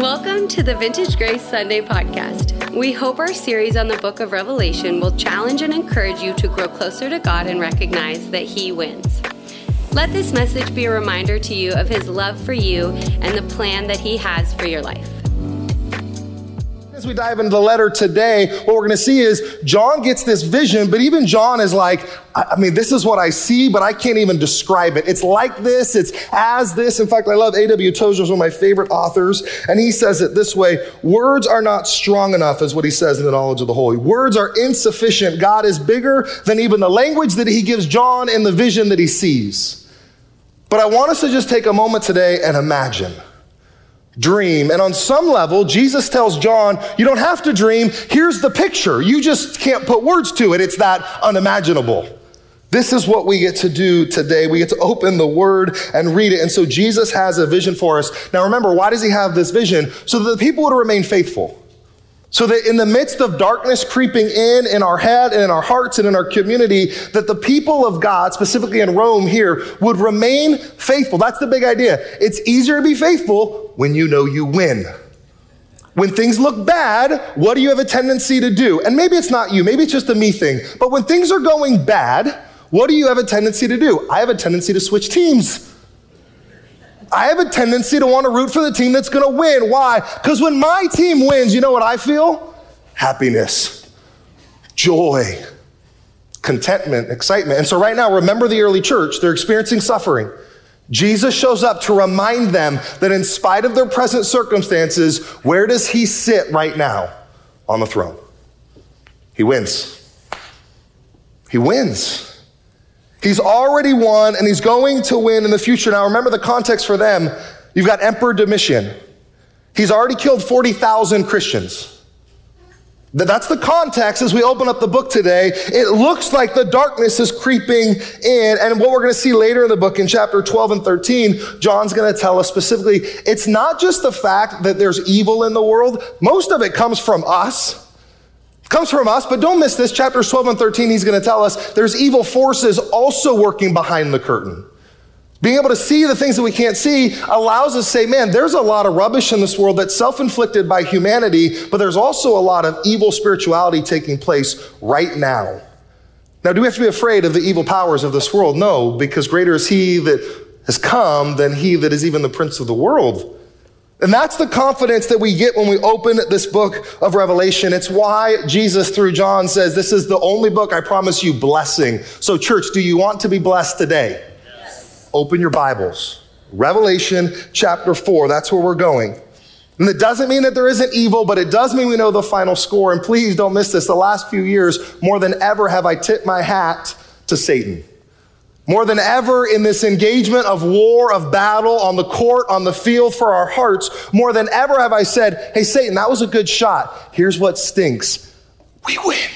Welcome to the Vintage Grace Sunday podcast. We hope our series on the book of Revelation will challenge and encourage you to grow closer to God and recognize that He wins. Let this message be a reminder to you of His love for you and the plan that He has for your life. As we dive into the letter today, what we're going to see is John gets this vision, but even John is like, I mean, this is what I see, but I can't even describe it. It's like this, it's as this. In fact, I love A.W. Tozer, one of my favorite authors, and he says it this way Words are not strong enough, is what he says in the knowledge of the holy. Words are insufficient. God is bigger than even the language that he gives John in the vision that he sees. But I want us to just take a moment today and imagine dream. And on some level, Jesus tells John, you don't have to dream. Here's the picture. You just can't put words to it. It's that unimaginable. This is what we get to do today. We get to open the word and read it. And so Jesus has a vision for us. Now remember, why does he have this vision? So that the people would remain faithful. So that in the midst of darkness creeping in, in our head and in our hearts and in our community, that the people of God, specifically in Rome here, would remain faithful. That's the big idea. It's easier to be faithful when you know you win. When things look bad, what do you have a tendency to do? And maybe it's not you, maybe it's just a me thing. But when things are going bad, what do you have a tendency to do? I have a tendency to switch teams. I have a tendency to want to root for the team that's going to win. Why? Because when my team wins, you know what I feel? Happiness, joy, contentment, excitement. And so, right now, remember the early church, they're experiencing suffering. Jesus shows up to remind them that in spite of their present circumstances, where does he sit right now? On the throne. He wins. He wins. He's already won and he's going to win in the future. Now, remember the context for them. You've got Emperor Domitian. He's already killed 40,000 Christians. That's the context as we open up the book today. It looks like the darkness is creeping in. And what we're going to see later in the book in chapter 12 and 13, John's going to tell us specifically, it's not just the fact that there's evil in the world. Most of it comes from us comes from us, but don't miss this. Chapters 12 and 13, he's going to tell us there's evil forces also working behind the curtain. Being able to see the things that we can't see allows us to say, man, there's a lot of rubbish in this world that's self inflicted by humanity, but there's also a lot of evil spirituality taking place right now. Now, do we have to be afraid of the evil powers of this world? No, because greater is he that has come than he that is even the prince of the world. And that's the confidence that we get when we open this book of Revelation. It's why Jesus, through John, says, This is the only book I promise you blessing. So, church, do you want to be blessed today? Yes. Open your Bibles. Revelation chapter 4. That's where we're going. And it doesn't mean that there isn't evil, but it does mean we know the final score. And please don't miss this. The last few years, more than ever, have I tipped my hat to Satan. More than ever in this engagement of war, of battle, on the court, on the field for our hearts, more than ever have I said, Hey, Satan, that was a good shot. Here's what stinks we win.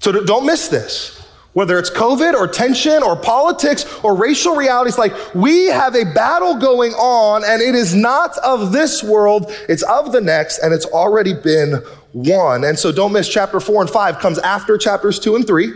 So don't miss this. Whether it's COVID or tension or politics or racial realities, like we have a battle going on and it is not of this world, it's of the next and it's already been won. And so don't miss chapter four and five comes after chapters two and three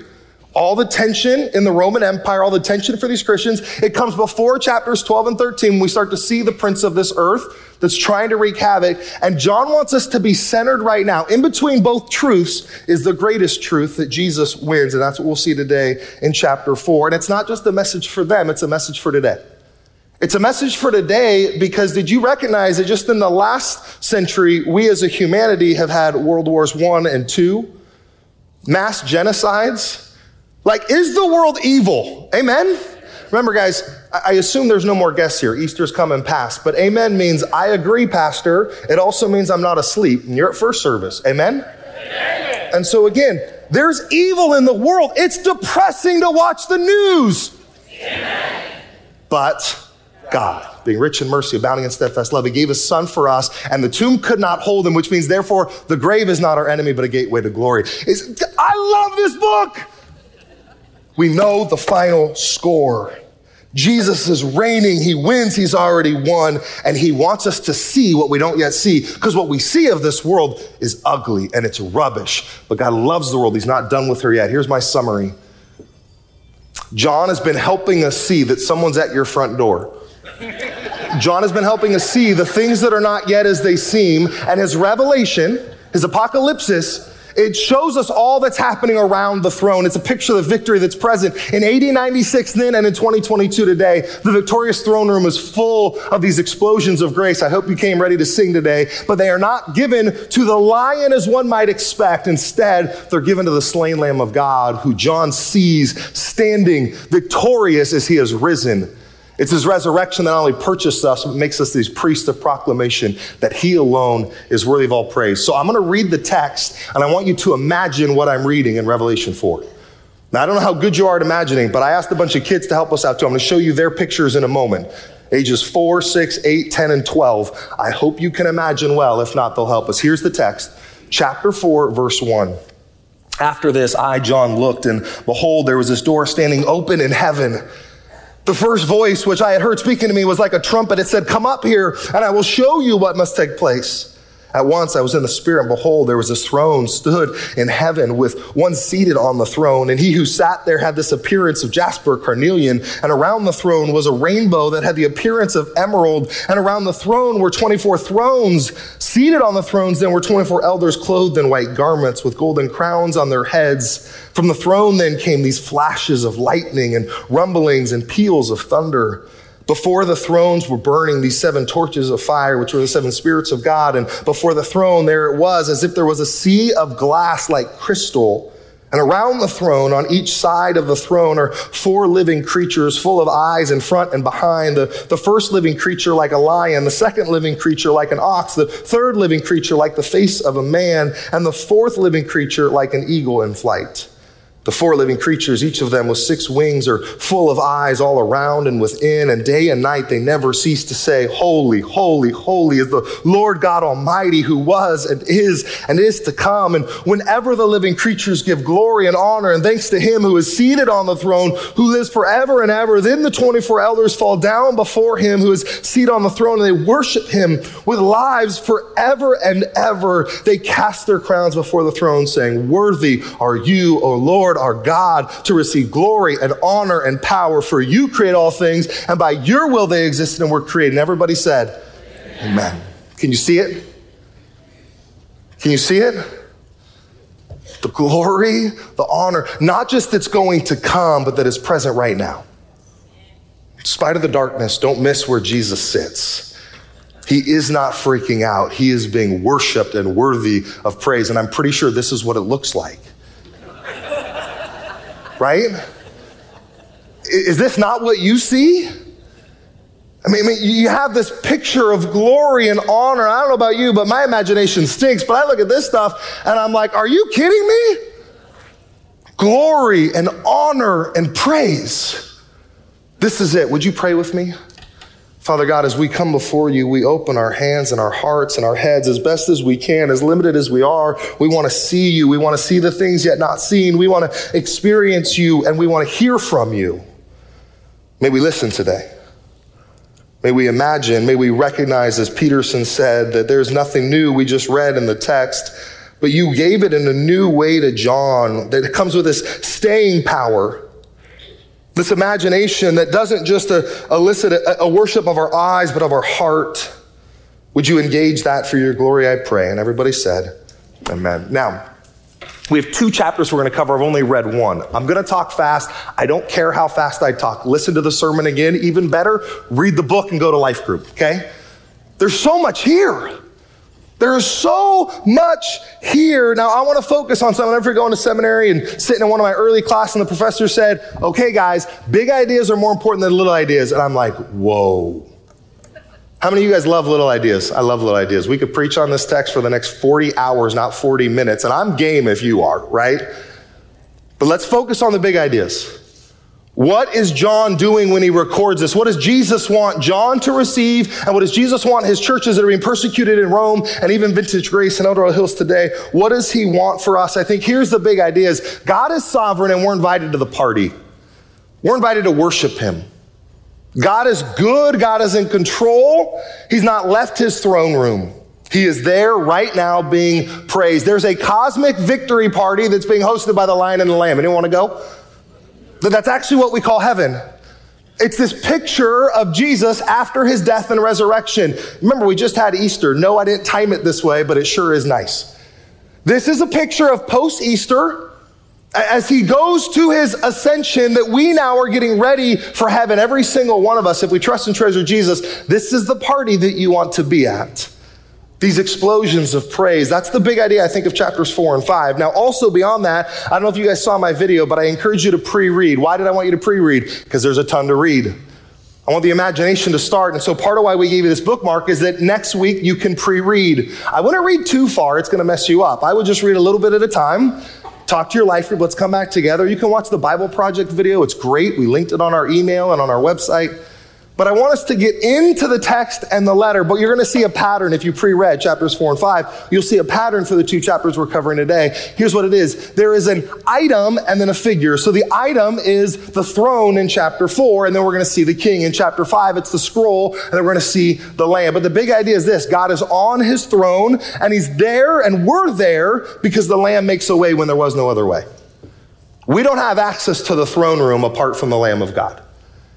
all the tension in the Roman Empire, all the tension for these Christians. It comes before chapters 12 and 13. We start to see the prince of this earth that's trying to wreak havoc. And John wants us to be centered right now. In between both truths is the greatest truth that Jesus wins. And that's what we'll see today in chapter 4. And it's not just a message for them, it's a message for today. It's a message for today because did you recognize that just in the last century, we as a humanity have had World Wars I and II, mass genocides, like, is the world evil? Amen? Remember, guys, I assume there's no more guests here. Easter's come and passed. But amen means I agree, Pastor. It also means I'm not asleep. And you're at first service. Amen? amen? And so, again, there's evil in the world. It's depressing to watch the news. Amen. But God, being rich in mercy, abounding in steadfast love, He gave His Son for us, and the tomb could not hold Him, which means, therefore, the grave is not our enemy, but a gateway to glory. It's, I love this book. We know the final score. Jesus is reigning. He wins. He's already won. And he wants us to see what we don't yet see. Because what we see of this world is ugly and it's rubbish. But God loves the world. He's not done with her yet. Here's my summary John has been helping us see that someone's at your front door. John has been helping us see the things that are not yet as they seem, and his revelation, his apocalypsis, it shows us all that's happening around the throne. It's a picture of the victory that's present. In 1896 then and in 2022 today, the victorious throne room is full of these explosions of grace. I hope you came ready to sing today, but they are not given to the lion as one might expect. Instead, they're given to the slain Lamb of God, who John sees standing victorious as he has risen it's his resurrection that not only purchased us, but makes us these priests of proclamation that he alone is worthy of all praise. So I'm going to read the text, and I want you to imagine what I'm reading in Revelation 4. Now, I don't know how good you are at imagining, but I asked a bunch of kids to help us out too. I'm going to show you their pictures in a moment. Ages 4, 6, 8, 10, and 12. I hope you can imagine well. If not, they'll help us. Here's the text chapter 4, verse 1. After this, I, John, looked, and behold, there was this door standing open in heaven. The first voice which I had heard speaking to me was like a trumpet. It said, Come up here, and I will show you what must take place. At once I was in the Spirit, and behold, there was this throne stood in heaven with one seated on the throne. And he who sat there had this appearance of jasper, carnelian, and around the throne was a rainbow that had the appearance of emerald. And around the throne were 24 thrones. Seated on the thrones then were 24 elders clothed in white garments with golden crowns on their heads. From the throne then came these flashes of lightning and rumblings and peals of thunder. Before the thrones were burning these seven torches of fire, which were the seven spirits of God. And before the throne, there it was, as if there was a sea of glass like crystal. And around the throne, on each side of the throne, are four living creatures full of eyes in front and behind. The, the first living creature like a lion, the second living creature like an ox, the third living creature like the face of a man, and the fourth living creature like an eagle in flight. The four living creatures, each of them with six wings, are full of eyes all around and within, and day and night they never cease to say, Holy, holy, holy is the Lord God Almighty who was and is and is to come. And whenever the living creatures give glory and honor and thanks to him who is seated on the throne, who lives forever and ever, then the 24 elders fall down before him who is seated on the throne and they worship him with lives forever and ever. They cast their crowns before the throne, saying, Worthy are you, O Lord Lord our God to receive glory and honor and power. For you create all things, and by your will they existed and were created. And everybody said, Amen. Amen. Can you see it? Can you see it? The glory, the honor, not just that's going to come, but that is present right now. In spite of the darkness, don't miss where Jesus sits. He is not freaking out. He is being worshiped and worthy of praise. And I'm pretty sure this is what it looks like right? Is this not what you see? I mean, I mean, you have this picture of glory and honor. I don't know about you, but my imagination stinks. But I look at this stuff and I'm like, are you kidding me? Glory and honor and praise. This is it. Would you pray with me? Father God, as we come before you, we open our hands and our hearts and our heads as best as we can, as limited as we are. We want to see you. We want to see the things yet not seen. We want to experience you and we want to hear from you. May we listen today. May we imagine, may we recognize, as Peterson said, that there's nothing new we just read in the text, but you gave it in a new way to John that comes with this staying power this imagination that doesn't just uh, elicit a, a worship of our eyes, but of our heart. Would you engage that for your glory, I pray? And everybody said, Amen. Now, we have two chapters we're going to cover. I've only read one. I'm going to talk fast. I don't care how fast I talk. Listen to the sermon again. Even better, read the book and go to life group, okay? There's so much here. There's so much here. Now, I want to focus on something. I remember going to seminary and sitting in one of my early classes, and the professor said, Okay, guys, big ideas are more important than little ideas. And I'm like, Whoa. How many of you guys love little ideas? I love little ideas. We could preach on this text for the next 40 hours, not 40 minutes. And I'm game if you are, right? But let's focus on the big ideas. What is John doing when he records this? What does Jesus want John to receive? And what does Jesus want his churches that are being persecuted in Rome and even Vintage Grace and Eldorado Hills today? What does he want for us? I think here's the big idea is God is sovereign and we're invited to the party. We're invited to worship him. God is good. God is in control. He's not left his throne room. He is there right now being praised. There's a cosmic victory party that's being hosted by the Lion and the Lamb. Anyone want to go? That's actually what we call heaven. It's this picture of Jesus after his death and resurrection. Remember, we just had Easter. No, I didn't time it this way, but it sure is nice. This is a picture of post Easter as he goes to his ascension that we now are getting ready for heaven. Every single one of us, if we trust and treasure Jesus, this is the party that you want to be at. These explosions of praise. That's the big idea, I think, of chapters four and five. Now, also beyond that, I don't know if you guys saw my video, but I encourage you to pre read. Why did I want you to pre read? Because there's a ton to read. I want the imagination to start. And so part of why we gave you this bookmark is that next week you can pre read. I wouldn't read too far, it's going to mess you up. I would just read a little bit at a time. Talk to your life group. Let's come back together. You can watch the Bible Project video. It's great. We linked it on our email and on our website. But I want us to get into the text and the letter, but you're going to see a pattern if you pre read chapters four and five. You'll see a pattern for the two chapters we're covering today. Here's what it is there is an item and then a figure. So the item is the throne in chapter four, and then we're going to see the king. In chapter five, it's the scroll, and then we're going to see the lamb. But the big idea is this God is on his throne, and he's there, and we're there because the lamb makes a way when there was no other way. We don't have access to the throne room apart from the Lamb of God.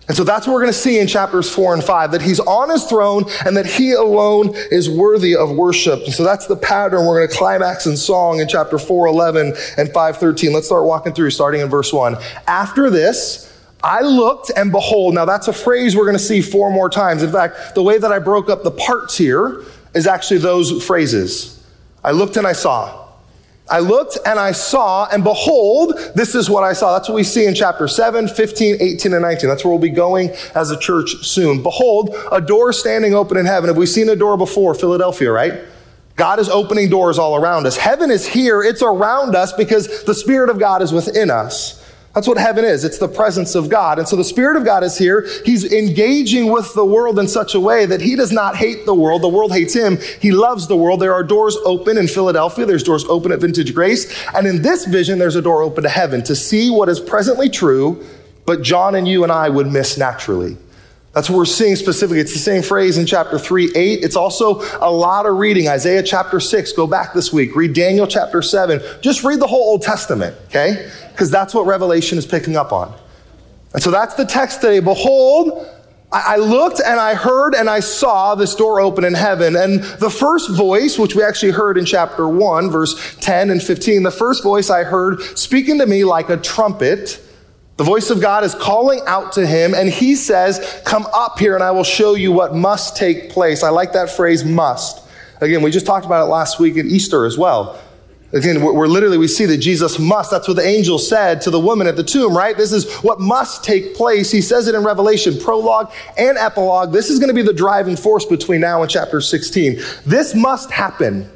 And so that's what we're going to see in chapters four and five, that he's on his throne and that he alone is worthy of worship. And so that's the pattern we're going to climax in song in chapter 4, 11 and 5, 13. Let's start walking through, starting in verse one. After this, I looked and behold, now that's a phrase we're going to see four more times. In fact, the way that I broke up the parts here is actually those phrases. I looked and I saw. I looked and I saw, and behold, this is what I saw. That's what we see in chapter 7, 15, 18, and 19. That's where we'll be going as a church soon. Behold, a door standing open in heaven. Have we seen a door before? Philadelphia, right? God is opening doors all around us. Heaven is here, it's around us because the Spirit of God is within us. That's what heaven is. It's the presence of God. And so the Spirit of God is here. He's engaging with the world in such a way that he does not hate the world. The world hates him. He loves the world. There are doors open in Philadelphia. There's doors open at Vintage Grace. And in this vision, there's a door open to heaven to see what is presently true, but John and you and I would miss naturally. That's what we're seeing specifically. It's the same phrase in chapter 3, 8. It's also a lot of reading. Isaiah chapter 6, go back this week. Read Daniel chapter 7. Just read the whole Old Testament, okay? Because that's what Revelation is picking up on. And so that's the text today. Behold, I looked and I heard and I saw this door open in heaven. And the first voice, which we actually heard in chapter 1, verse 10 and 15, the first voice I heard speaking to me like a trumpet the voice of God is calling out to him, and he says, Come up here, and I will show you what must take place. I like that phrase, must. Again, we just talked about it last week at Easter as well. Again, we're, literally, we see that Jesus must. That's what the angel said to the woman at the tomb, right? This is what must take place. He says it in Revelation, prologue and epilogue. This is going to be the driving force between now and chapter 16. This must happen.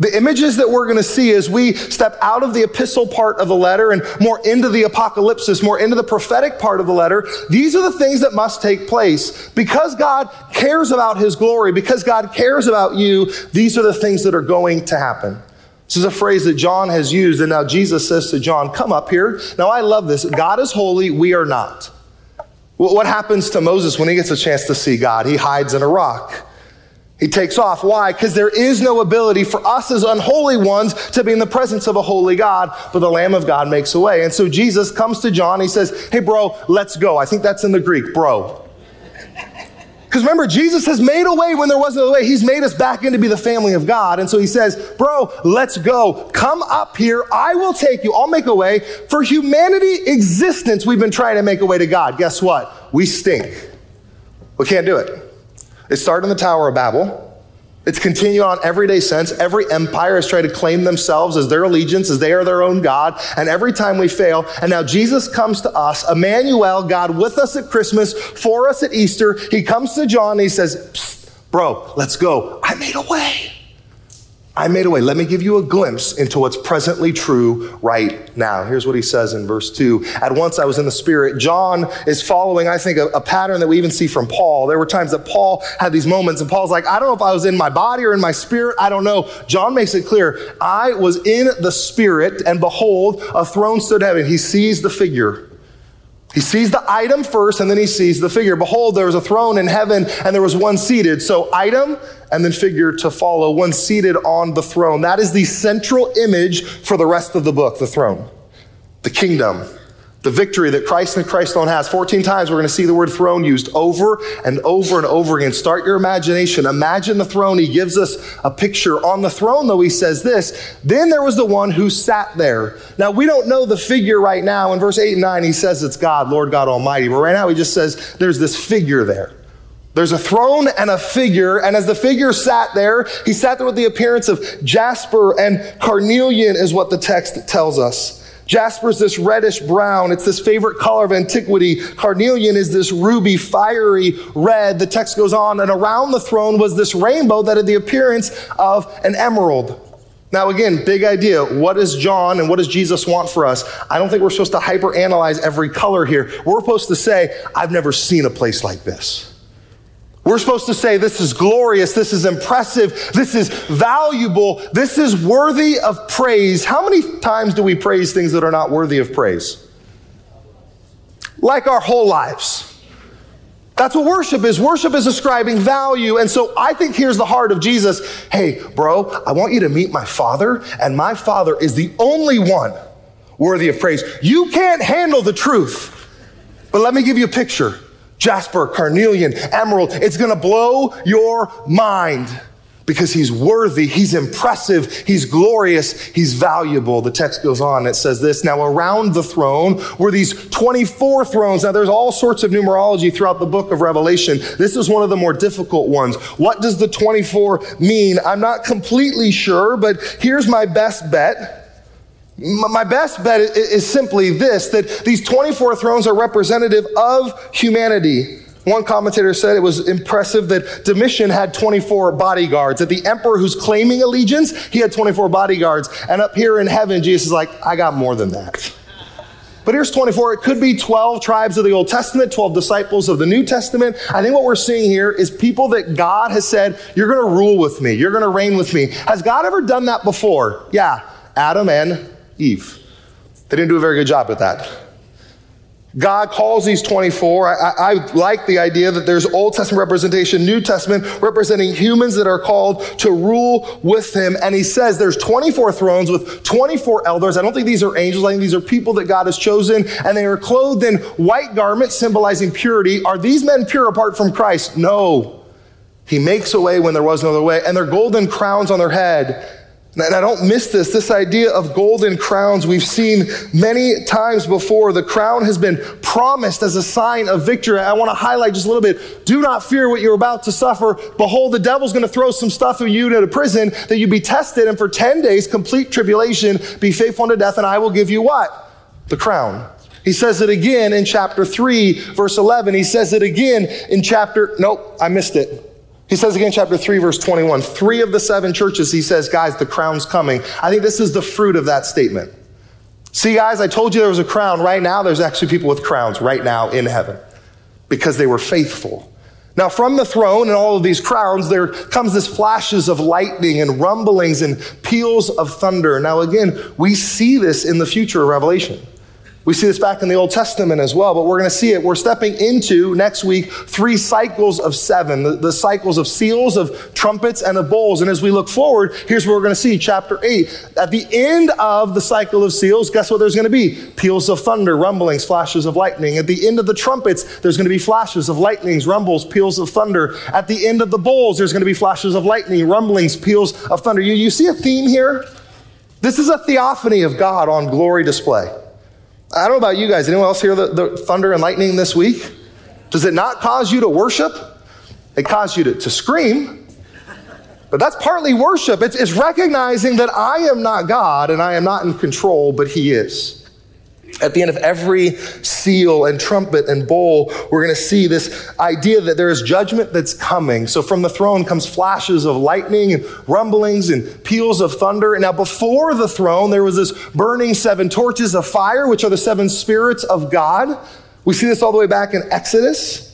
The images that we're going to see as we step out of the epistle part of the letter and more into the apocalypse, more into the prophetic part of the letter, these are the things that must take place. Because God cares about his glory, because God cares about you, these are the things that are going to happen. This is a phrase that John has used, and now Jesus says to John, Come up here. Now, I love this. God is holy, we are not. What happens to Moses when he gets a chance to see God? He hides in a rock. He takes off. Why? Because there is no ability for us as unholy ones to be in the presence of a holy God, but the Lamb of God makes a way. And so Jesus comes to John. He says, Hey, bro, let's go. I think that's in the Greek, bro. Because remember, Jesus has made a way when there wasn't a way. He's made us back in to be the family of God. And so he says, Bro, let's go. Come up here. I will take you. I'll make a way. For humanity existence, we've been trying to make a way to God. Guess what? We stink. We can't do it. It started in the Tower of Babel. It's continued on everyday sense. Every empire has tried to claim themselves as their allegiance, as they are their own God. And every time we fail, and now Jesus comes to us, Emmanuel, God with us at Christmas, for us at Easter. He comes to John and he says, Bro, let's go. I made a way. I made a way. Let me give you a glimpse into what's presently true right now. Here's what he says in verse 2. At once I was in the Spirit. John is following, I think, a, a, pattern that we even see from Paul. There were times that Paul had these moments, and Paul's like, I don't know if I was in my body or in my spirit. I don't know. John makes it clear. I was in the Spirit, and behold, a throne stood heaven. He sees the figure. He sees the item first and then he sees the figure. Behold, there was a throne in heaven and there was one seated. So, item and then figure to follow, one seated on the throne. That is the central image for the rest of the book, the throne, the kingdom, the victory that Christ and Christ alone has. 14 times we're going to see the word throne used over and over and over again. Start your imagination. Imagine the throne. He gives us a picture. On the throne, though, he says this Then there was the one who sat there. Now, we don't know the figure right now. In verse 8 and 9, he says it's God, Lord God Almighty. But right now, he just says there's this figure there. There's a throne and a figure, and as the figure sat there, he sat there with the appearance of jasper and carnelian, is what the text tells us. Jasper is this reddish brown. It's this favorite color of antiquity. Carnelian is this ruby, fiery red. The text goes on, and around the throne was this rainbow that had the appearance of an emerald. Now, again, big idea. What does John and what does Jesus want for us? I don't think we're supposed to hyperanalyze every color here. We're supposed to say, I've never seen a place like this. We're supposed to say, This is glorious, this is impressive, this is valuable, this is worthy of praise. How many times do we praise things that are not worthy of praise? Like our whole lives. That's what worship is. Worship is ascribing value. And so I think here's the heart of Jesus. Hey, bro, I want you to meet my father, and my father is the only one worthy of praise. You can't handle the truth. But let me give you a picture jasper, carnelian, emerald. It's going to blow your mind because he's worthy, he's impressive, he's glorious, he's valuable. The text goes on, it says this Now, around the throne were these 24 thrones. Now, there's all sorts of numerology throughout the book of Revelation. This is one of the more difficult ones. What does the 24 mean? I'm not completely sure, but here's my best bet. My best bet is simply this that these 24 thrones are representative of humanity. One commentator said it was impressive that Domitian had 24 bodyguards. That the emperor who's claiming allegiance, he had 24 bodyguards. And up here in heaven, Jesus is like, I got more than that. But here's 24. It could be 12 tribes of the Old Testament, 12 disciples of the New Testament. I think what we're seeing here is people that God has said, You're going to rule with me. You're going to reign with me. Has God ever done that before? Yeah. Adam and Eve. They didn't do a very good job at that. God calls these 24. I, I, like the idea that there's Old Testament representation, New Testament representing humans that are called to rule with him. And he says there's 24 thrones with 24 elders. I don't think these are angels. I think these are people that God has chosen and they are clothed in white garments symbolizing purity. Are these men pure apart from Christ? No. He makes a way when there was no other way. And their golden crowns on their head and I don't miss this, this idea of golden crowns we've seen many times before. The crown has been promised as a sign of victory. I want to highlight just a little bit. Do not fear what you're about to suffer. Behold, the devil's going to throw some stuff at you into prison that you be tested, and for 10 days, complete tribulation, be faithful unto death, and I will give you what? The crown. He says it again in chapter 3, verse 11. He says it again in chapter, nope, I missed it. He says again, chapter 3, verse 21, three of the seven churches, he says, guys, the crown's coming. I think this is the fruit of that statement. See, guys, I told you there was a crown. Right now, there's actually people with crowns right now in heaven because they were faithful. Now, from the throne and all of these crowns, there comes this flashes of lightning and rumblings and peals of thunder. Now, again, we see this in the future of Revelation. We see this back in the Old Testament as well, but we're going to see it. We're stepping into next week three cycles of seven the, the, cycles of seals, of trumpets, and of bowls. And as we look forward, here's what we're going to see chapter eight. At the end of the cycle of seals, guess what there's going to be? Peals of thunder, rumblings, flashes of lightning. At the end of the trumpets, there's going to be flashes of lightnings, rumbles, peals of thunder. At the end of the bowls, there's going to be flashes of lightning, rumblings, peals of thunder. You, you see a theme here? This is a theophany of God on glory display. I don't know about you guys. Anyone else hear the, the thunder and lightning this week? Does it not cause you to worship? It caused you to, to scream. But that's partly worship. It's, it's recognizing that I am not God and I am not in control, but He is. At the end of every seal and trumpet and bowl, we're going to see this idea that there is judgment that's coming. So from the throne comes flashes of lightning and rumblings and peals of thunder. And now before the throne, there was this burning seven torches of fire, which are the seven spirits of God. We see this all the way back in Exodus.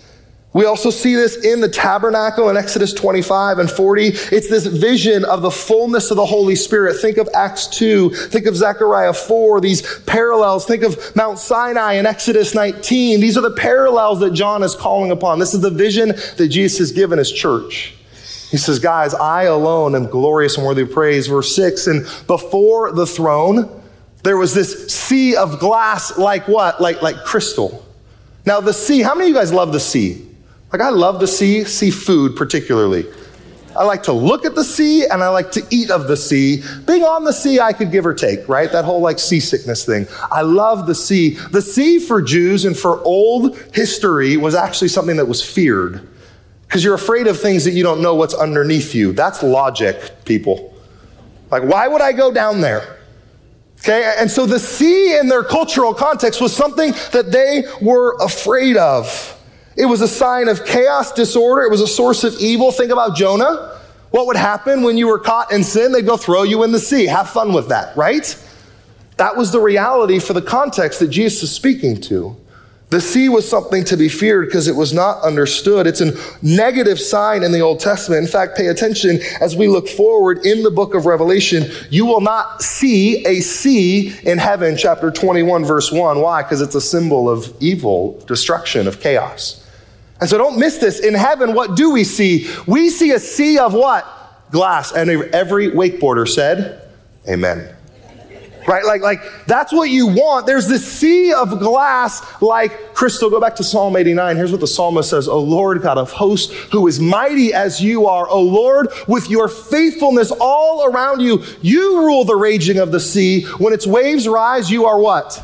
We also see this in the tabernacle in Exodus 25 and 40. It's this vision of the fullness of the Holy Spirit. Think of Acts 2. Think of Zechariah 4. These parallels. Think of Mount Sinai in Exodus 19. These are the parallels that John is calling upon. This is the vision that Jesus has given his church. He says, guys, I alone am glorious and worthy of praise. Verse 6, and before the throne, There was this sea of glass like what? Like, like crystal. Now, the sea, how many of you guys love the sea? Like, I love the sea, seafood particularly. I like to look at the sea and I like to eat of the sea. Being on the sea, I could give or take, right? That whole like seasickness thing. I love the sea. The sea for Jews and for old history was actually something that was feared because you're afraid of things that you don't know what's underneath you. That's logic, people. Like, why would I go down there? Okay, and so the sea in their cultural context was something that they were afraid of. It was a sign of chaos, disorder. It was a source of evil. Think about Jonah. What would happen when you were caught in sin? They'd go throw you in the sea. Have fun with that, right? That was the reality for the context that Jesus is speaking to. The sea was something to be feared because it was not understood. It's a negative sign in the Old Testament. In fact, pay attention as we look forward in the book of Revelation. You will not see a sea in heaven, chapter 21, verse 1. Why? Because it's a symbol of evil, destruction, of chaos. And so don't miss this. In heaven, what do we see? We see a sea of what? Glass. And every wakeboarder said, Amen. Right? Like, like that's what you want. There's this sea of glass like crystal. Go back to Psalm 89. Here's what the psalmist says, O Lord God of hosts, who is mighty as you are, O Lord, with your faithfulness all around you, you rule the raging of the sea. When its waves rise, you are what?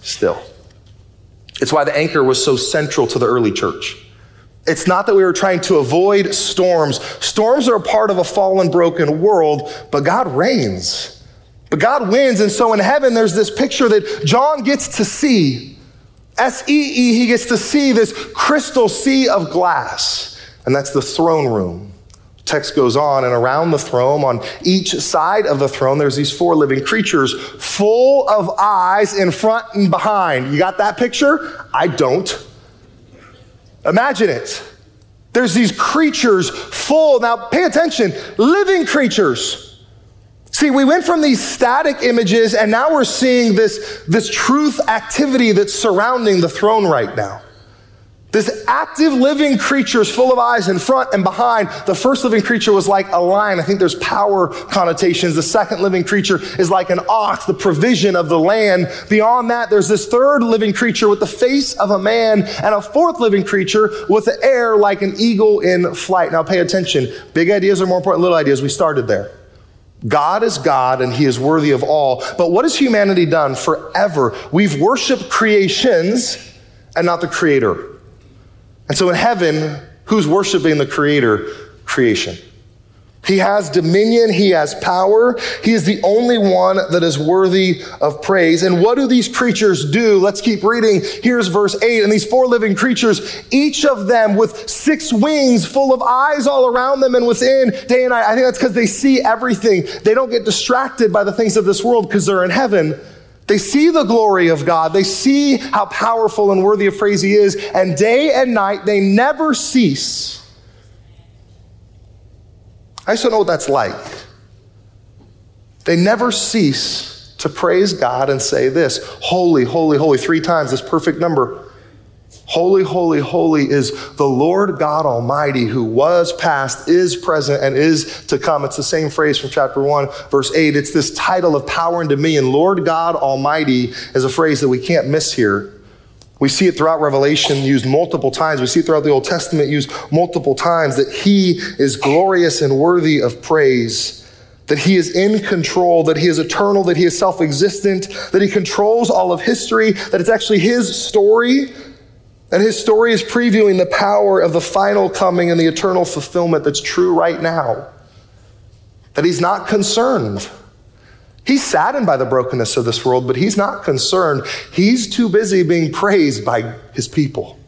Still. It's why the anchor was so central to the early church. It's not that we were trying to avoid storms. Storms are a part of a fallen, broken world, but God reigns. But God wins. And so in heaven, there's this picture that John gets to see. S E E, he gets to see this crystal sea of glass. And that's the throne room. Text goes on, and around the throne, on each side of the throne, there's these four living creatures full of eyes in front and behind. You got that picture? I don't. Imagine it. There's these creatures full. Now, pay attention living creatures. See, we went from these static images, and now we're seeing this, this truth activity that's surrounding the throne right now. This active living creature is full of eyes in front and behind. The first living creature was like a lion. I think there's power connotations. The second living creature is like an ox, the provision of the land. Beyond that, there's this third living creature with the face of a man and a fourth living creature with the air like an eagle in flight. Now pay attention. Big ideas are more important than little ideas. We started there. God is God and he is worthy of all. But what has humanity done forever? We've worshiped creations and not the creator. And so in heaven, who's worshiping the creator? Creation. He has dominion. He has power. He is the only one that is worthy of praise. And what do these creatures do? Let's keep reading. Here's verse 8. And these four living creatures, each of them with six wings full of eyes all around them and within day and night. I think that's because they see everything. They don't get distracted by the things of this world because they're in heaven. They see the glory of God. They see how powerful and worthy of praise He is. And day and night, they never cease. I just don't know what that's like. They never cease to praise God and say this Holy, holy, holy, three times, this perfect number. Holy, holy, holy is the Lord God Almighty who was past, is present, and is to come. It's the same phrase from chapter 1, verse 8. It's this title of power and dominion. Lord God Almighty is a phrase that we can't miss here. We see it throughout Revelation used multiple times. We see it throughout the Old Testament used multiple times that He is glorious and worthy of praise that he is in control, that he is eternal, that he is self existent, that he controls all of history, that it's actually his story, and his story is previewing the power of the final coming and the eternal fulfillment that's true right now. That he's not concerned. He's saddened by the brokenness of this world, but he's not concerned. He's too busy being praised by his people.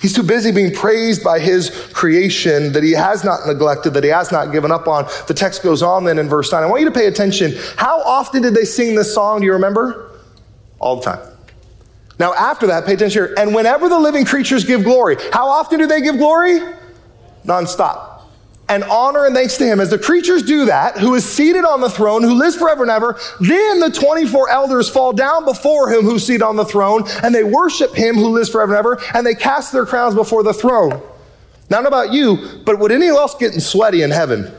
He's too busy being praised by his creation that he has not neglected, that he has not given up on. The text goes on then in verse 9. I want you to pay attention. How often did they sing this song? Do you remember? All the time. Now, after that, pay attention here. And whenever the living creatures give glory, how often do they give glory? Nonstop. And honor and thanks to him. As the creatures do that, who is seated on the throne, who lives forever and ever, then the 24 elders fall down before him who's seated on the throne, and they worship him who lives forever and ever, and they cast their crowns before the throne. Don't about you, but would anyone else getting sweaty in heaven?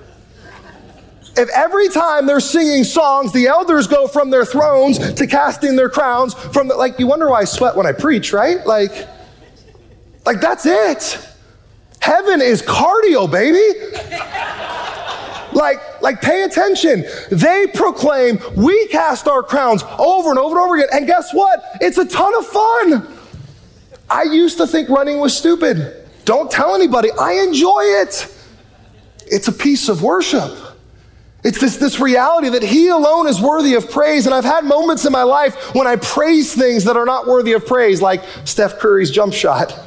If every time they're singing songs, the elders go from their thrones to casting their crowns from the, like, you wonder why I sweat when I preach, right? Like, like that's it. Heaven is cardio, baby. like, like, pay attention. They proclaim, we cast our crowns over and over and over again. And guess what? It's a ton of fun. I used to think running was stupid. Don't tell anybody. I enjoy it. It's a piece of worship. It's this, this reality that He alone is worthy of praise. And I've had moments in my life when I praise things that are not worthy of praise, like Steph Curry's jump shot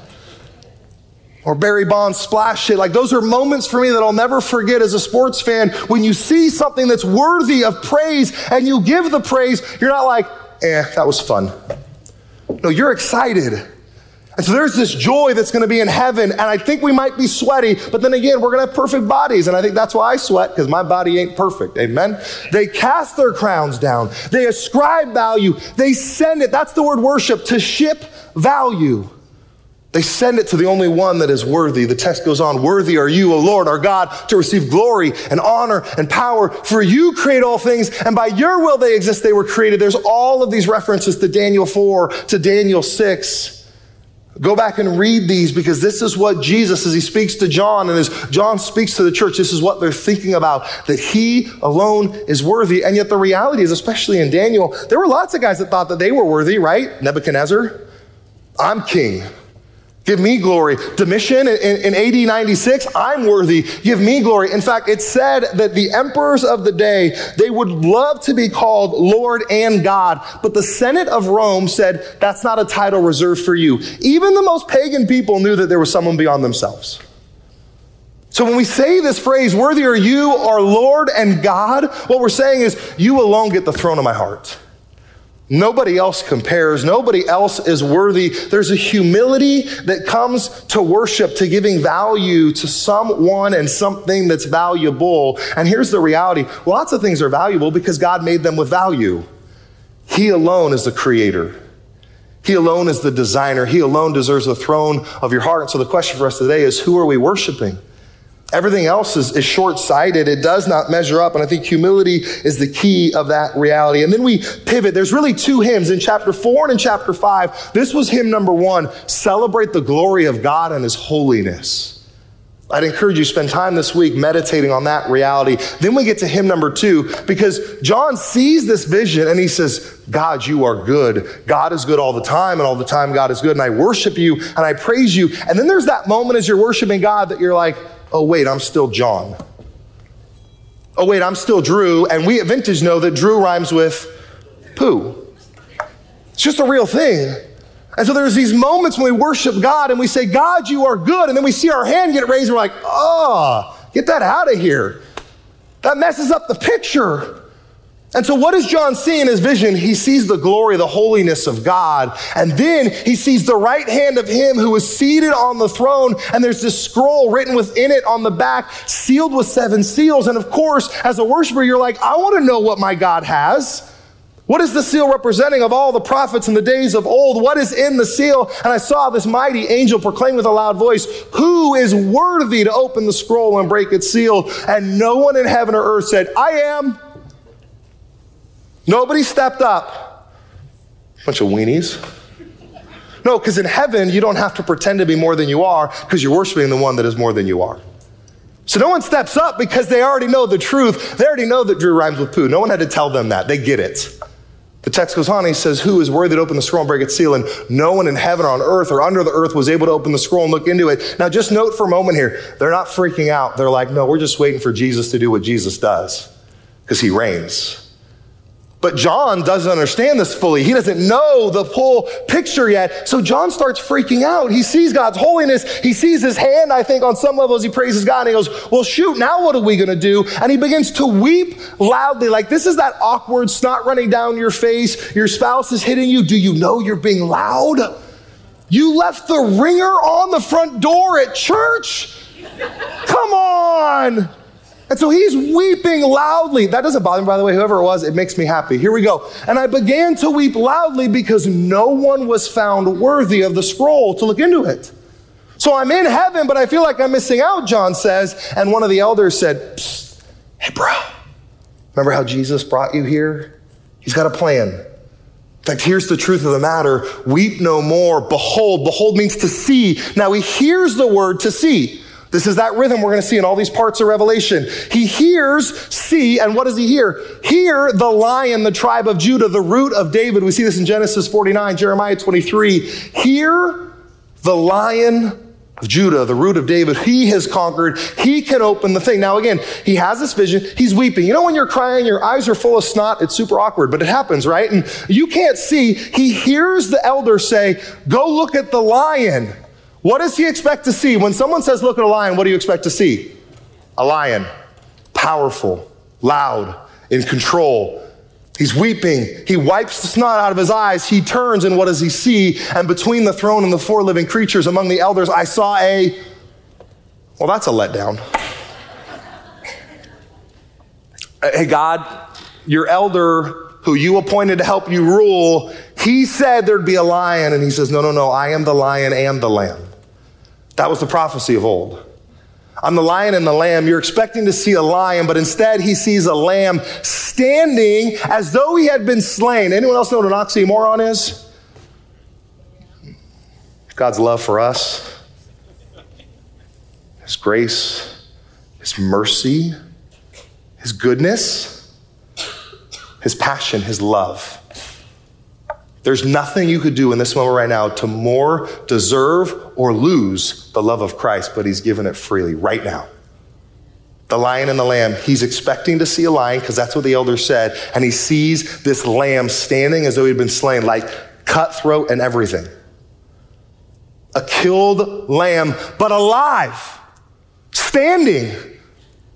or Barry Bonds splash hit. Like those are moments for me that I'll never forget as a sports fan. When you see something that's worthy of praise and you give the praise, you're not like, eh, that was fun. No, you're excited. And so there's this joy that's going to be in heaven. And I think we might be sweaty, but then again, we're going to have perfect bodies. And I think that's why I sweat, because my body ain't perfect. Amen. They cast their crowns down. They ascribe value. They send it. That's the word worship to ship value. They send it to the only one that is worthy. The text goes on, Worthy are you, O Lord, our God, to receive glory and honor and power. For you create all things, and by your will they exist, they were created. There's all of these references to Daniel 4, to Daniel 6. Go back and read these because this is what Jesus, as he speaks to John and as John speaks to the church, this is what they're thinking about that he alone is worthy. And yet, the reality is, especially in Daniel, there were lots of guys that thought that they were worthy, right? Nebuchadnezzar, I'm king. Give me glory. Domitian in, in, AD 96, I'm worthy. Give me glory. In fact, it said that the emperors of the day, they would love to be called Lord and God. But the Senate of Rome said, that's not a title reserved for you. Even the most pagan people knew that there was someone beyond themselves. So when we say this phrase, worthy are you, our Lord and God, what we're saying is, you alone get the throne of my heart. Nobody else compares. Nobody else is worthy. There's a humility that comes to worship, to giving value to someone and something that's valuable. And here's the reality lots of things are valuable because God made them with value. He alone is the creator. He alone is the designer. He alone deserves the throne of your heart. And so the question for us today is who are we worshiping? Everything else is, is short sighted. It does not measure up. And I think humility is the key of that reality. And then we pivot. There's really two hymns in chapter four and in chapter five. This was hymn number one celebrate the glory of God and his holiness. I'd encourage you to spend time this week meditating on that reality. Then we get to hymn number two because John sees this vision and he says, God, you are good. God is good all the time, and all the time God is good. And I worship you and I praise you. And then there's that moment as you're worshiping God that you're like, oh, wait, I'm still John. Oh, wait, I'm still Drew. And we at Vintage know that Drew rhymes with poo. It's just a real thing. And so there's these moments when we worship God and we say, God, you are good. And then we see our hand get raised and we're like, oh, get that out of here. That messes up the picture. And so, what does John see in his vision? He sees the glory, the holiness of God. And then he sees the right hand of him who is seated on the throne. And there's this scroll written within it on the back, sealed with seven seals. And of course, as a worshiper, you're like, I want to know what my God has. What is the seal representing of all the prophets in the days of old? What is in the seal? And I saw this mighty angel proclaim with a loud voice, Who is worthy to open the scroll and break its seal? And no one in heaven or earth said, I am. Nobody stepped up. Bunch of weenies. No, because in heaven, you don't have to pretend to be more than you are because you're worshiping the one that is more than you are. So no one steps up because they already know the truth. They already know that Drew rhymes with poo. No one had to tell them that. They get it. The text goes on, he says, Who is worthy to open the scroll and break its seal? And no one in heaven or on earth or under the earth was able to open the scroll and look into it. Now, just note for a moment here, they're not freaking out. They're like, No, we're just waiting for Jesus to do what Jesus does because he reigns. But John doesn't understand this fully. He doesn't know the full picture yet. So John starts freaking out. He sees God's holiness. He sees his hand, I think, on some levels, he praises God and he goes, Well, shoot, now what are we going to do? And he begins to weep loudly. Like this is that awkward snot running down your face. Your spouse is hitting you. Do you know you're being loud? You left the ringer on the front door at church? Come on. And so he's weeping loudly. That doesn't bother me, by the way, whoever it was, it makes me happy. Here we go. And I began to weep loudly because no one was found worthy of the scroll to look into it. So I'm in heaven, but I feel like I'm missing out, John says. And one of the elders said, Hey, bro, Remember how Jesus brought you here? He's got a plan. In fact, here's the truth of the matter. Weep no more. Behold. Behold means to see. Now he hears the word to see. This is that rhythm we're going to see in all these parts of Revelation. He hears, see, and what does he hear? Hear the lion, the tribe of Judah, the root of David. We see this in Genesis 49, Jeremiah 23. Hear the lion of Judah, the root of David. He has conquered. He can open the thing. Now, again, he has this vision. He's weeping. You know, when you're crying, your eyes are full of snot. It's super awkward, but it happens, right? And you can't see. He hears the elder say, Go look at the lion. What does he expect to see? When someone says, Look at a lion, what do you expect to see? A lion. Powerful, loud, in control, He's weeping. He wipes the snot out of his eyes. He turns, and what does he see? And between the throne and the four living creatures among the elders, I saw a. Well, that's a letdown. hey, God, your elder who you appointed to help you rule, he said there'd be a lion, and he says, No, no, no, I am the lion and the lamb. That was the prophecy of old. I'm the lion and the lamb. You're expecting to see a lion, but instead he sees a lamb standing as though he had been slain. Anyone else know what an oxymoron is? God's love for us, His grace, His mercy, His goodness, His passion, His love. There's nothing you could do in this moment right now to more deserve or lose the love of Christ, but He's given it freely right now. The lion and the lamb, He's expecting to see a lion because that's what the elder said, and He sees this lamb standing as though he'd been slain, like cutthroat and everything. A killed lamb, but alive, standing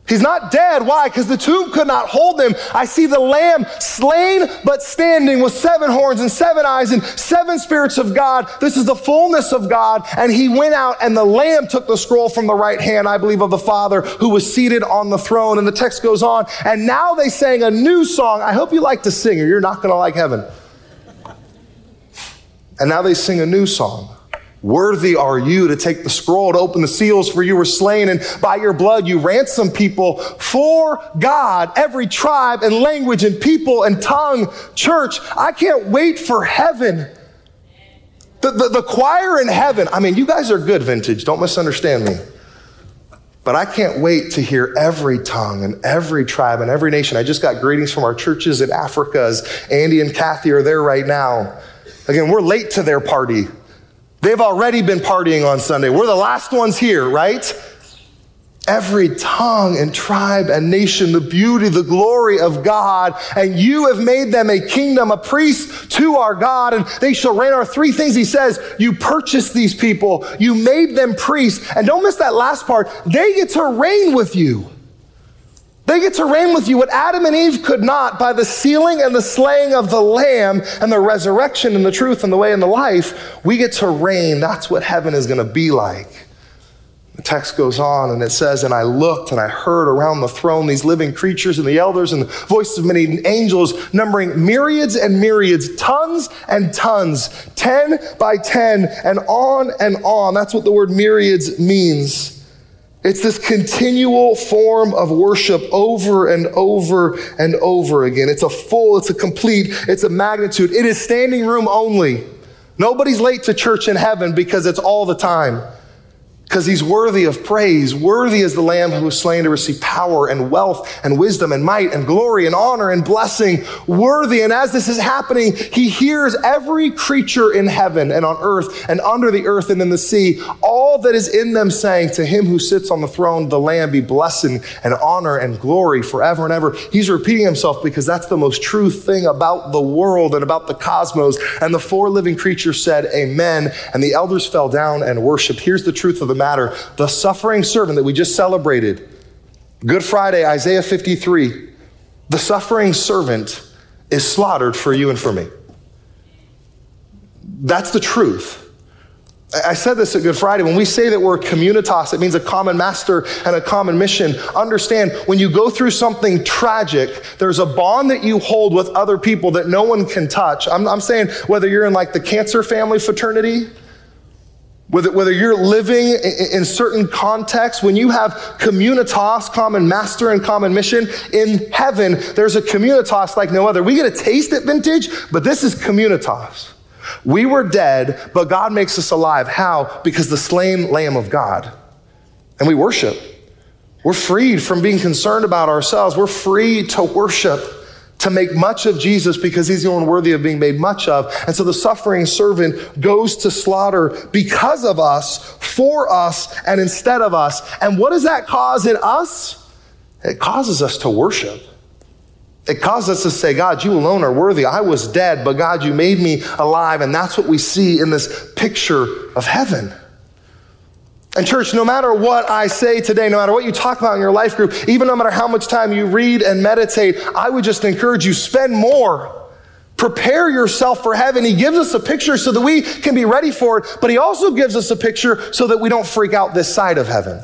He's not dead. Why? Because the tomb could not hold him. I see the lamb slain but standing with seven horns and seven eyes and seven spirits of God. This is the fullness of God. And he went out and the lamb took the scroll from the right hand, I believe, of the Father who was seated on the throne. And the text goes on. And now they sang a new song. I hope you like to sing or you're not going to like heaven. And now they sing a new song. Worthy are you to take the scroll, to open the seals, for you were slain, and by your blood you ransomed people for God, every tribe and language and people and tongue. Church, I can't wait for heaven. The, the, the choir in heaven, I mean, you guys are good, vintage, don't misunderstand me. But I can't wait to hear every tongue and every tribe and every nation. I just got greetings from our churches in Africa as Andy and Kathy are there right now. Again, we're late to their party. They've already been partying on Sunday. We're the last ones here, right? Every tongue and tribe and nation, the beauty, the glory of God. And you have made them a kingdom, a priest to our God, and they shall reign. Our three things he says, you purchased these people, you made them priests. And don't miss that last part. They get to reign with you. They get to reign with you what Adam and Eve could not by the sealing and the slaying of the Lamb and the resurrection and the truth and the way and the life. We get to reign. That's what heaven is going to be like. The text goes on and it says, And I looked and I heard around the throne these living creatures and the elders and the voices of many angels, numbering myriads and myriads, tons and tons, 10 by 10, and on and on. That's what the word myriads means. It's this continual form of worship over and over and over again. It's a full, it's a complete, it's a magnitude. It is standing room only. Nobody's late to church in heaven because it's all the time because he's worthy of praise. Worthy is the Lamb who was slain to receive power and wealth and wisdom and might and glory and honor and blessing. Worthy. And as this is happening, he hears every creature in heaven and on earth and under the earth and in the sea, all that is in them saying, To him who sits on the throne, the Lamb be blessing and honor and glory forever and ever. He's repeating himself because that's the most true thing about the world and about the cosmos. And the four living creatures said, Amen. And the elders fell down and worshiped. Here's the truth of the matter. The suffering servant that we just celebrated, Good Friday, Isaiah 53, the suffering servant is slaughtered for you and for me. That's the truth. I said this at Good Friday. When we say that we're communitas, it means a common master and a common mission. Understand, when you go through something tragic, there's a bond that you hold with other people that no one can touch. I'm, I'm saying whether you're in like the cancer family fraternity, Whether, whether you're living in, in certain contexts, when you have communitas, common master and common mission, in heaven, there's a communitas like no other. We get a taste at vintage, but this is communitas. We were dead, but God makes us alive. How? Because the slain Lamb of God. And we worship. We're freed from being concerned about ourselves. We're free to worship, to make much of Jesus because he's the one worthy of being made much of. And so the suffering servant goes to slaughter because of us, for us, and instead of us. And what does that cause in us? It causes us to worship. It causes us to say, God, you alone are worthy. I was dead, but God, you made me alive. And that's what we see in this picture of heaven. And, church, no matter what I say today, no matter what you talk about in your life group, even no matter how much time you read and meditate, I would just encourage you spend more. Prepare yourself for heaven. He gives us a picture so that we can be ready for it, but He also gives us a picture so that we don't freak out this side of heaven.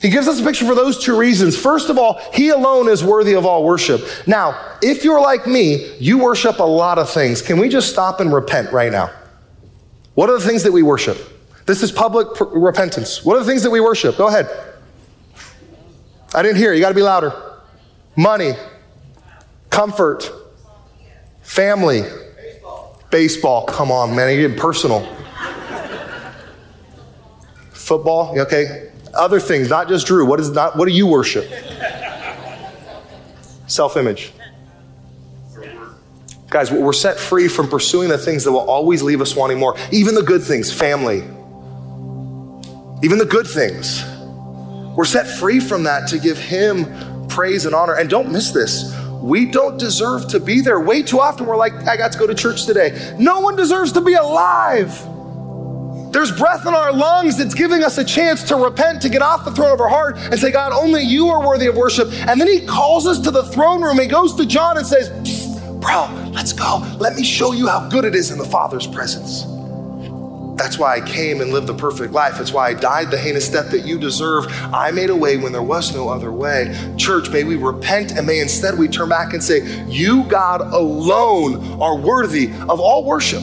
He gives us a picture for those two reasons. First of all, He alone is worthy of all worship. Now, if you're like me, you worship a lot of things. Can we just stop and repent right now? What are the things that we worship? This is public pr- repentance. What are the things that we worship? Go ahead. I didn't hear. You got to be louder. Money, comfort, family, baseball. Come on, man. You're getting personal. Football. Okay. Other things, not just Drew. What is not? What do you worship? Self-image. Guys, we're set free from pursuing the things that will always leave us wanting more. Even the good things, family, even the good things. We're set free from that to give Him praise and honor. And don't miss this. We don't deserve to be there. Way too often we're like, I got to go to church today. No one deserves to be alive. There's breath in our lungs that's giving us a chance to repent, to get off the throne of our heart and say, God, only you are worthy of worship. And then he calls us to the throne room. He goes to John and says, Bro, let's go. Let me show you how good it is in the Father's presence. That's why I came and lived the perfect life. That's why I died the heinous death that you deserve. I made a way when there was no other way. Church, may we repent and may instead we turn back and say, You, God alone, are worthy of all worship.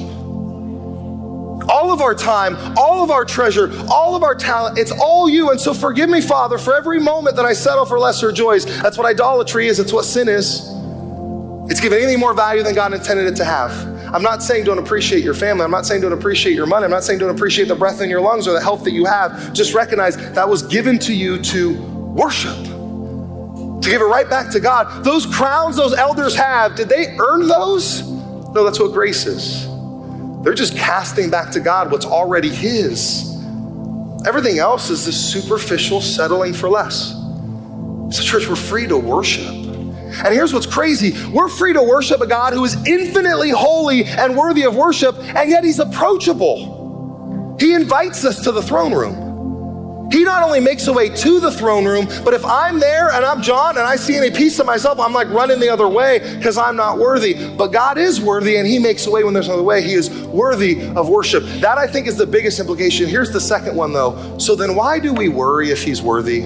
All of our time, all of our treasure, all of our talent, it's all you. And so forgive me, Father, for every moment that I settle for lesser joys. That's what idolatry is, it's what sin is. It's giving anything more value than God intended it to have. I'm not saying don't appreciate your family. I'm not saying don't appreciate your money. I'm not saying don't appreciate the breath in your lungs or the health that you have. Just recognize that was given to you to worship, to give it right back to God. Those crowns those elders have, did they earn those? No, that's what grace is. They're just casting back to God what's already His. Everything else is this superficial settling for less. So, church, we're free to worship. And here's what's crazy we're free to worship a God who is infinitely holy and worthy of worship, and yet he's approachable. He invites us to the throne room. He not only makes a way to the throne room, but if I'm there and I'm John and I see any piece of myself, I'm like running the other way because I'm not worthy. But God is worthy and He makes a way when there's another way. He is worthy of worship. That I think is the biggest implication. Here's the second one though. So then why do we worry if He's worthy?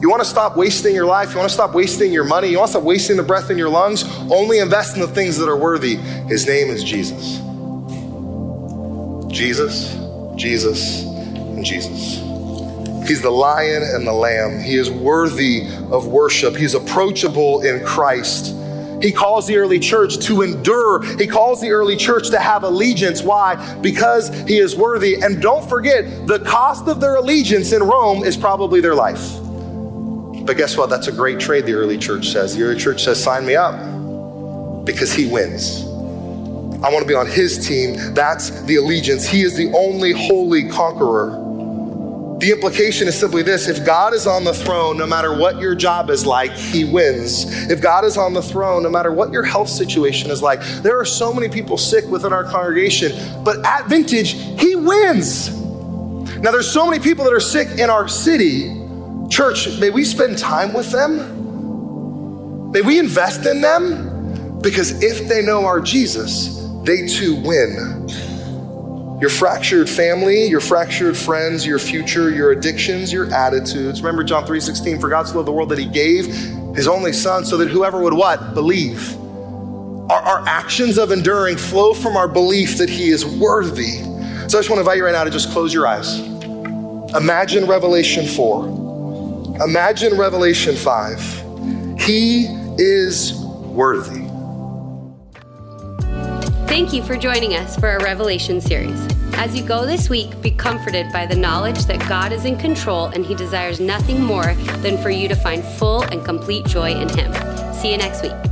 You want to stop wasting your life? You want to stop wasting your money? You want to stop wasting the breath in your lungs? Only invest in the things that are worthy. His name is Jesus. Jesus, Jesus, and Jesus. He's the lion and the lamb. He is worthy of worship. He's approachable in Christ. He calls the early church to endure. He calls the early church to have allegiance. Why? Because he is worthy. And don't forget, the cost of their allegiance in Rome is probably their life. But guess what? That's a great trade, the early church says. The early church says, sign me up because he wins. I want to be on his team. That's the allegiance. He is the only holy conqueror. The implication is simply this if God is on the throne, no matter what your job is like, he wins. If God is on the throne, no matter what your health situation is like, there are so many people sick within our congregation, but at Vintage, he wins. Now, there's so many people that are sick in our city, Church, may we spend time with them. May we invest in them because if they know our Jesus, they too win. Your fractured family, your fractured friends, your future, your addictions, your attitudes. Remember John 3:16, for God so loved the world that he gave his only son so that whoever would what? Believe. Our, our actions of enduring flow from our belief that He is worthy. So I just want to invite you right now to just close your eyes. Imagine Revelation 4. Imagine Revelation 5. He is worthy. Thank you for joining us for our Revelation series. As you go this week, be comforted by the knowledge that God is in control and He desires nothing more than for you to find full and complete joy in Him. See you next week.